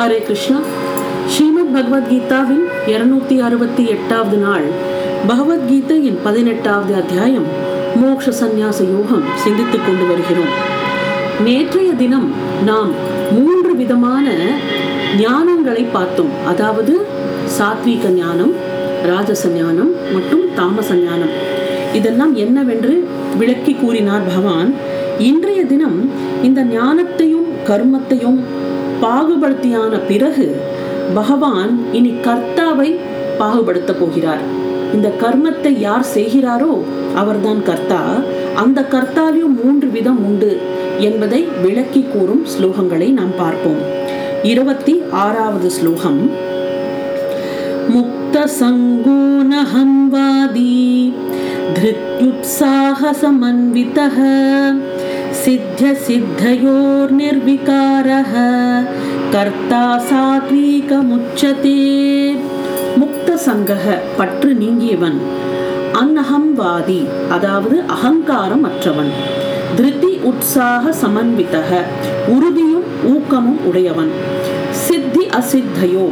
ஹரே கிருஷ்ணா ஸ்ரீமத் பகவத்கீதாவின் இருநூத்தி அறுபத்தி எட்டாவது நாள் பகவத்கீதையின் பதினெட்டாவது அத்தியாயம் மோக்ஷ சந்நியாச யோகம் சிந்தித்துக் கொண்டு வருகிறோம் நேற்றைய தினம் நாம் மூன்று விதமான ஞானங்களை பார்த்தோம் அதாவது சாத்வீக ஞானம் ராஜச ஞானம் மற்றும் தாமச ஞானம் இதெல்லாம் என்னவென்று விளக்கி கூறினார் பகவான் இன்றைய தினம் இந்த ஞானத்தையும் கர்மத்தையும் பாகுபடுத்தியான பிறகு பகவான் இனி கர்த்தாவை பாகுபடுத்த போகிறார். இந்த கர்மத்தை யார் செய்கிறாரோ அவர்தான் கர்த்தா. அந்த கர்த்தாலையும் மூன்று விதம் உண்டு என்பதை விளக்கி கூறும் ஸ்லோகங்களை நாம் பார்ப்போம். இருபத்தி ஆறாவது ஸ்லோகம். முக்த சங்கூனஹம்வாதி திருத்யுத்சாக சமன்விதக सिद्ध्यसिद्धयोर्निर्विकारः कर्ता सात्विकमुच्यते முக்தசங்கக பற்று நீங்கியவன் அன்னஹம்வாதி அதாவது அகங்காரம் அற்றவன் திருதி உற்சாக சமன்வித்தக உறுதியும் ஊக்கமும் உடையவன் சித்தி அசித்தையோ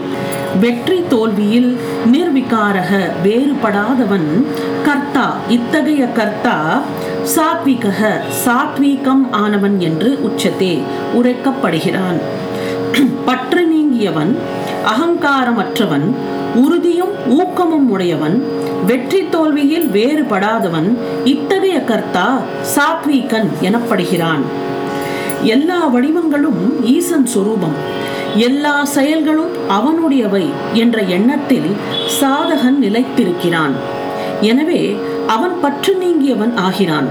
வெற்றி தோல்வியில் நிர்விகாரக வேறுபடாதவன் கர்த்தா இத்தகைய கர்த்தா சாத்விகக சாத்வீகம் ஆனவன் என்று உச்சத்தே உரைக்கப்படுகிறான். பற்று நீங்கியவன் அகங்காரமற்றவன் உறுதியும் ஊக்கமும் உடையவன் வெற்றி தோல்வியில் வேறுபடாதவன் இத்தகைய கர்த்தா சாத்வீகன் எனப்படுகிறான். எல்லா வடிவங்களும் ஈசன் சொரூபம். எல்லா செயல்களும் அவனுடையவை என்ற எண்ணத்தில் சாதகன் நிலைத்திருக்கிறான். எனவே அவன் பற்று நீங்கியவன் ஆகிறான்.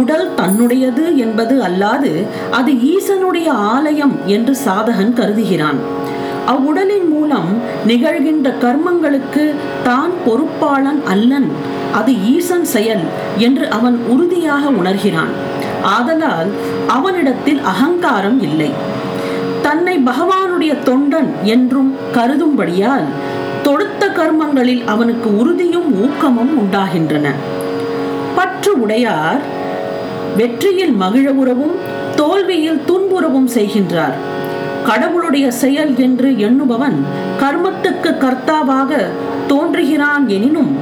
உடல் தன்னுடையது என்பது அல்லாது அது ஈசனுடைய ஆலயம் என்று சாதகன் கருதுகிறான். அவ்வுடலின் மூலம் நிகழ்கின்ற கர்மங்களுக்கு தான் பொறுப்பாளன் அல்லன் அது ஈசன் செயல் என்று அவன் உறுதியாக உணர்கிறான். ஆதலால் அவனிடத்தில் அகங்காரம் இல்லை. தன்னை பகவானுடைய தொண்டன் என்றும் கருதும்படியால் தொடுத்த கர்மங்களில் அவனுக்கு உறுதியும் ஊக்கமும் உண்டாகின்றன. பற்று உடையார் வெற்றியில் மகிழ உறவும் தோல்வியில் துன்புறவும் செய்கின்றார். கடவுளுடைய செயல் என்று எண்ணுபவன் கர்மத்துக்கு கர்த்தாவாக தோன்றுகிறான் எனினும்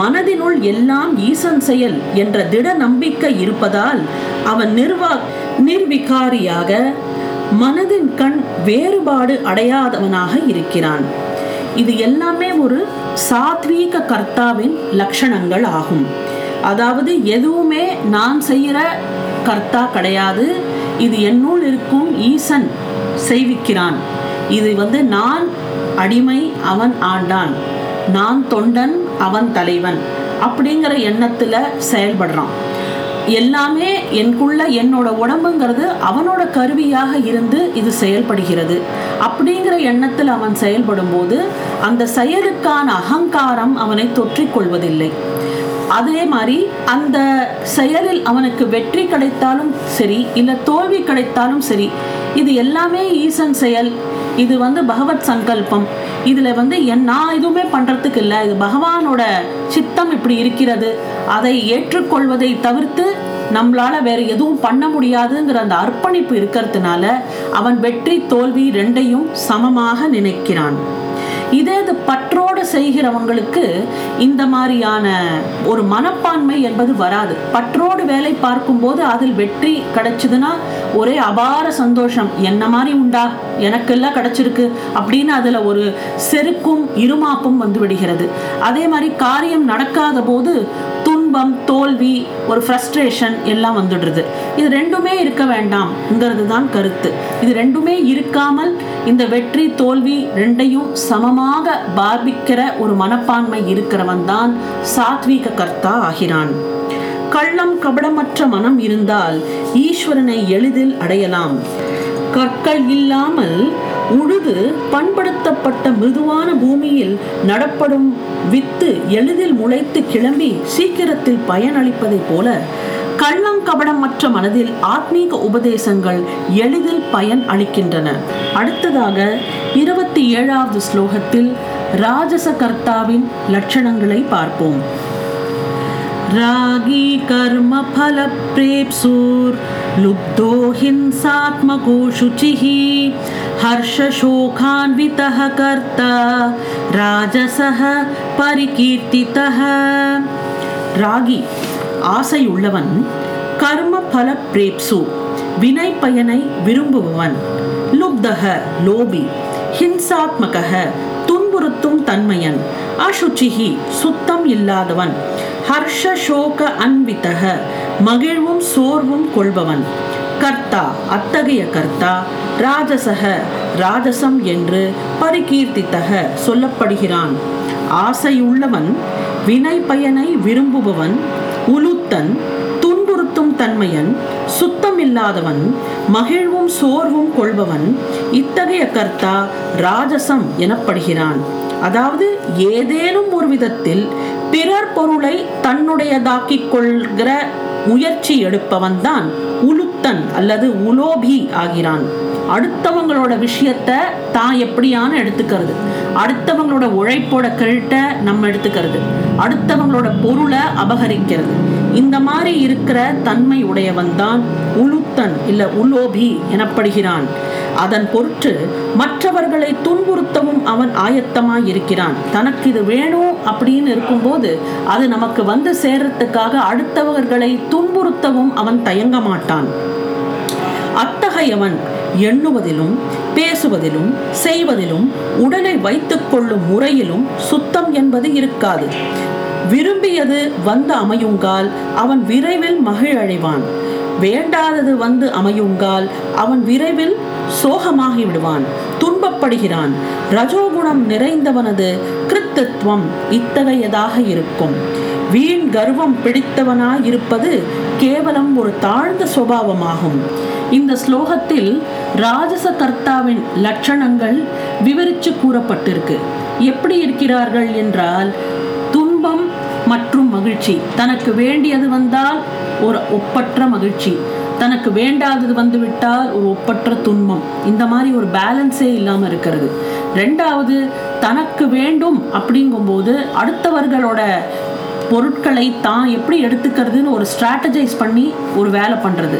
மனதினுள் எல்லாம் ஈசன் செயல் என்ற திட நம்பிக்கை இருப்பதால் அவன் நிர்வா நிர்விகாரியாக மனதின் கண் வேறுபாடு அடையாதவனாக இருக்கிறான். இது எல்லாமே ஒரு சாத்வீக கர்த்தாவின் லட்சணங்கள் ஆகும். அதாவது எதுவுமே நான் செய்கிற கர்த்தா கிடையாது. இது என்னுள் இருக்கும் ஈசன் செய்விக்கிறான். இது வந்து நான் அடிமை அவன் ஆண்டான். நான் தொண்டன் அவன் தலைவன் அப்படிங்கிற எண்ணத்தில் செயல்படுறான். எல்லாமே எனக்குள்ள என்னோட உடம்புங்கிறது அவனோட கருவியாக இருந்து இது செயல்படுகிறது. அப்படிங்கிற எண்ணத்தில் அவன் செயல்படும் போது அந்த செயலுக்கான அகங்காரம் அவனை தொற்றிக்கொள்வதில்லை அதே மாதிரி அந்த செயலில் அவனுக்கு வெற்றி கிடைத்தாலும் சரி இல்லை தோல்வி கிடைத்தாலும் சரி இது எல்லாமே ஈசன் செயல். இது வந்து பகவத் சங்கல்பம். இதில் வந்து என் நான் எதுவுமே பண்ணுறதுக்கு இல்லை. இது பகவானோட சித்தம் இப்படி இருக்கிறது. அதை ஏற்றுக்கொள்வதை தவிர்த்து நம்மளால வேற எதுவும் பண்ண முடியாதுங்கிற அந்த அர்ப்பணிப்பு இருக்கிறதுனால அவன் வெற்றி தோல்வி ரெண்டையும் சமமாக நினைக்கிறான். இதே இது பற்றோடு செய்கிறவங்களுக்கு இந்த மாதிரியான ஒரு மனப்பான்மை என்பது வராது. பற்றோடு வேலை பார்க்கும்போது அதில் வெற்றி கிடைச்சதுன்னா ஒரே அபார சந்தோஷம். என்ன மாதிரி உண்டா? எனக்கெல்லாம் கிடைச்சிருக்கு. அப்படின்னு அதில் ஒரு செருக்கும் இருமாப்பும் வந்து விடுகிறது. அதே மாதிரி காரியம் நடக்காத போது துன்பம் தோல்வி ஒரு ஃப்ரஸ்ட்ரேஷன் எல்லாம் வந்துடுறது. இது ரெண்டுமே இருக்க வேண்டாம்ங்கிறது தான் கருத்து. இது ரெண்டுமே இருக்காமல் இந்த வெற்றி தோல்வி ரெண்டையும் சமமாக பாபிக்கிற ஒரு மனப்பான்மை இருக்கிறவன் தான் சாத்வீக கர்த்தா ஆகிறான். கள்ளம் கபடமற்ற மனம் இருந்தால் ஈஸ்வரனை எளிதில் அடையலாம். கற்கள் இல்லாமல் உழுது பண்படுத்தப்பட்ட மிருதுவான பூமியில் நடப்படும் வித்து எளிதில் முளைத்து கிளம்பி சீக்கிரத்தில் பயனளிப்பதைப் போல கள்ளம் கபடமற்ற மனதில் ஆத்மீக உபதேசங்கள் எளிதில் பயன் அளிக்கின்றன. அடுத்ததாக இருபத்தி ஏழாவது ஸ்லோகத்தில் ராஜச கர்த்தாவின் லட்சணங்களை பார்ப்போம். ராகி கர்ம ஃபல பிரேப்சூர் लुब्धो हिंसात्मको शुचिः हर्षशोकान्वितः कर्ता राजसः परिकीर्तितः ராகி ஆசையுள்ளவன் கர்ம பல பிரேப்சு வினை பயனை விரும்புபவன் லுப்தக லோபி ஹிம்சாத்மக துன்புறுத்தும் தன்மையன் அசுச்சிகி சுத்தம் இல்லாதவன் ஹர்ஷ சோக அன்வித்தக மகிழ்வும் சோர்வும் கொள்பவன். கர்த்தா அத்தகைய கர்த்தா ராஜசக ராஜசம் என்று பரிகீர்த்தித்தக சொல்லப்படுகிறான். ஆசையுள்ளவன் வினை பயனை விரும்புபவன் உலுத்தன் துன்புறுத்தும் தன்மையன் சுத்தமில்லாதவன் மகிழ்வும் சோர்வும் கொள்பவன் இத்தகைய கர்த்தா ராஜசம் எனப்படுகிறான். அதாவது ஏதேனும் ஒரு விதத்தில் பொருளை தன்னுடையதாக்கிக் கொள்கிற முயற்சி எடுப்பவன் தான் உலுத்தன் அல்லது உலோபி ஆகிறான். அடுத்தவங்களோட விஷயத்த தான் எப்படியான எடுத்துக்கிறது. அடுத்தவங்களோட உழைப்போட கிரெடிட்டை நம்ம எடுத்துக்கிறது. அடுத்தவங்களோட பொருளை அபகரிக்கிறது. இந்த மாதிரி இருக்கிற தன்மை உடையவன் தான் உலுத்தன் இல்ல உலோபி எனப்படுகிறான். அதன் பொருட்டு மற்றவர்களை துன்புறுத்தவும் அவன் ஆயத்தமாய் இருக்கிறான் தனக்கு இது வேணும் அப்படின்னு இருக்கும்போது அது நமக்கு வந்து சேர்றதுக்காக அடுத்தவர்களை துன்புறுத்தவும் அவன் தயங்க மாட்டான் அத்தகையவன் எண்ணுவதிலும் பேசுவதிலும் செய்வதிலும் உடலை வைத்துக் கொள்ளும் முறையிலும் சுத்தம் என்பது இருக்காது. விரும்பியது வந்து அமையுங்கால் அவன் விரைவில் மகிழடைவான். வேண்டாதது வந்து அமையுங்கால் அவன் விரைவில் சோகமாகி விடுவான் துன்பப்படுகிறான். ரஜோகுணம் நிறைந்தவனது கிருத்தத்துவம் இத்தகையதாக இருக்கும். வீண் கர்வம் பிடித்தவனாய் இருப்பது கேவலம் ஒரு தாழ்ந்த சுபாவமாகும். இந்த ஸ்லோகத்தில் ராஜச கர்த்தாவின் லட்சணங்கள் விவரித்து கூறப்பட்டிருக்கு. எப்படி இருக்கிறார்கள் என்றால் துன்பம் மற்றும் மகிழ்ச்சி. தனக்கு வேண்டியது வந்தால் ஒரு ஒப்பற்ற மகிழ்ச்சி. தனக்கு வேண்டாதது வந்துவிட்டால் ஒரு ஒப்பற்ற துன்பம். இந்த மாதிரி ஒரு பேலன்ஸே இல்லாமல் இருக்கிறது. ரெண்டாவது தனக்கு வேண்டும் அப்படிங்கும்போது அடுத்தவர்களோட பொருட்களை தான் எப்படி எடுத்துக்கிறதுன்னு ஒரு ஸ்ட்ராட்டஜைஸ் பண்ணி ஒரு வேலை பண்ணுறது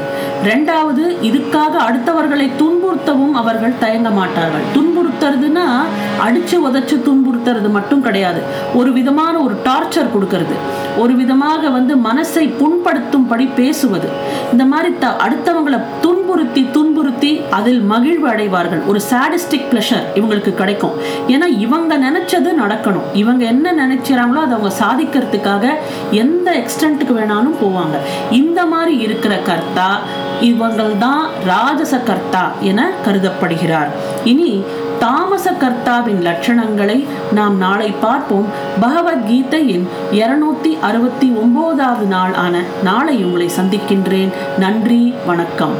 ரெண்டாவது இதுக்காக அடுத்தவர்களை துன்புறுத்தவும் அவர்கள் தயங்க மாட்டார்கள். துன்புறுத்துறதுன்னா அடிச்சு உதச்சு துன்புறுத்துறது மட்டும் கிடையாது. ஒரு விதமான ஒரு டார்ச்சர் கொடுக்கறது. ஒரு விதமாக வந்து மனசை புண்படுத்தும்படி பேசுவது. இந்த மாதிரி த அடுத்தவங்களை துன்புறுத்தி அதில் மகிழ்வு அடைவார்கள் ஒரு சாடிஸ்டிக் ப்ளஷர் இவங்களுக்கு கிடைக்கும். ஏன்னா இவங்க நினைச்சது நடக்கணும். இவங்க என்ன நினைச்சாங்களோ அதை அவங்க சாதிக்கிறதுக்காக எந்த எக்ஸ்டென்ட்டுக்கு வேணாலும் போவாங்க. இந்த மாதிரி இருக்கிற கர்த்தா இவங்கள் தான் ராஜச கர்த்தா என கருதப்படுகிறார். இனி தாமச கர்த்தாவின் லட்சணங்களை நாம் நாளை பார்ப்போம். பகவத்கீதையின் இருநூத்தி அறுபத்தி ஒன்பதாவது நாள் ஆன நாளை உங்களை சந்திக்கின்றேன். நன்றி வணக்கம்.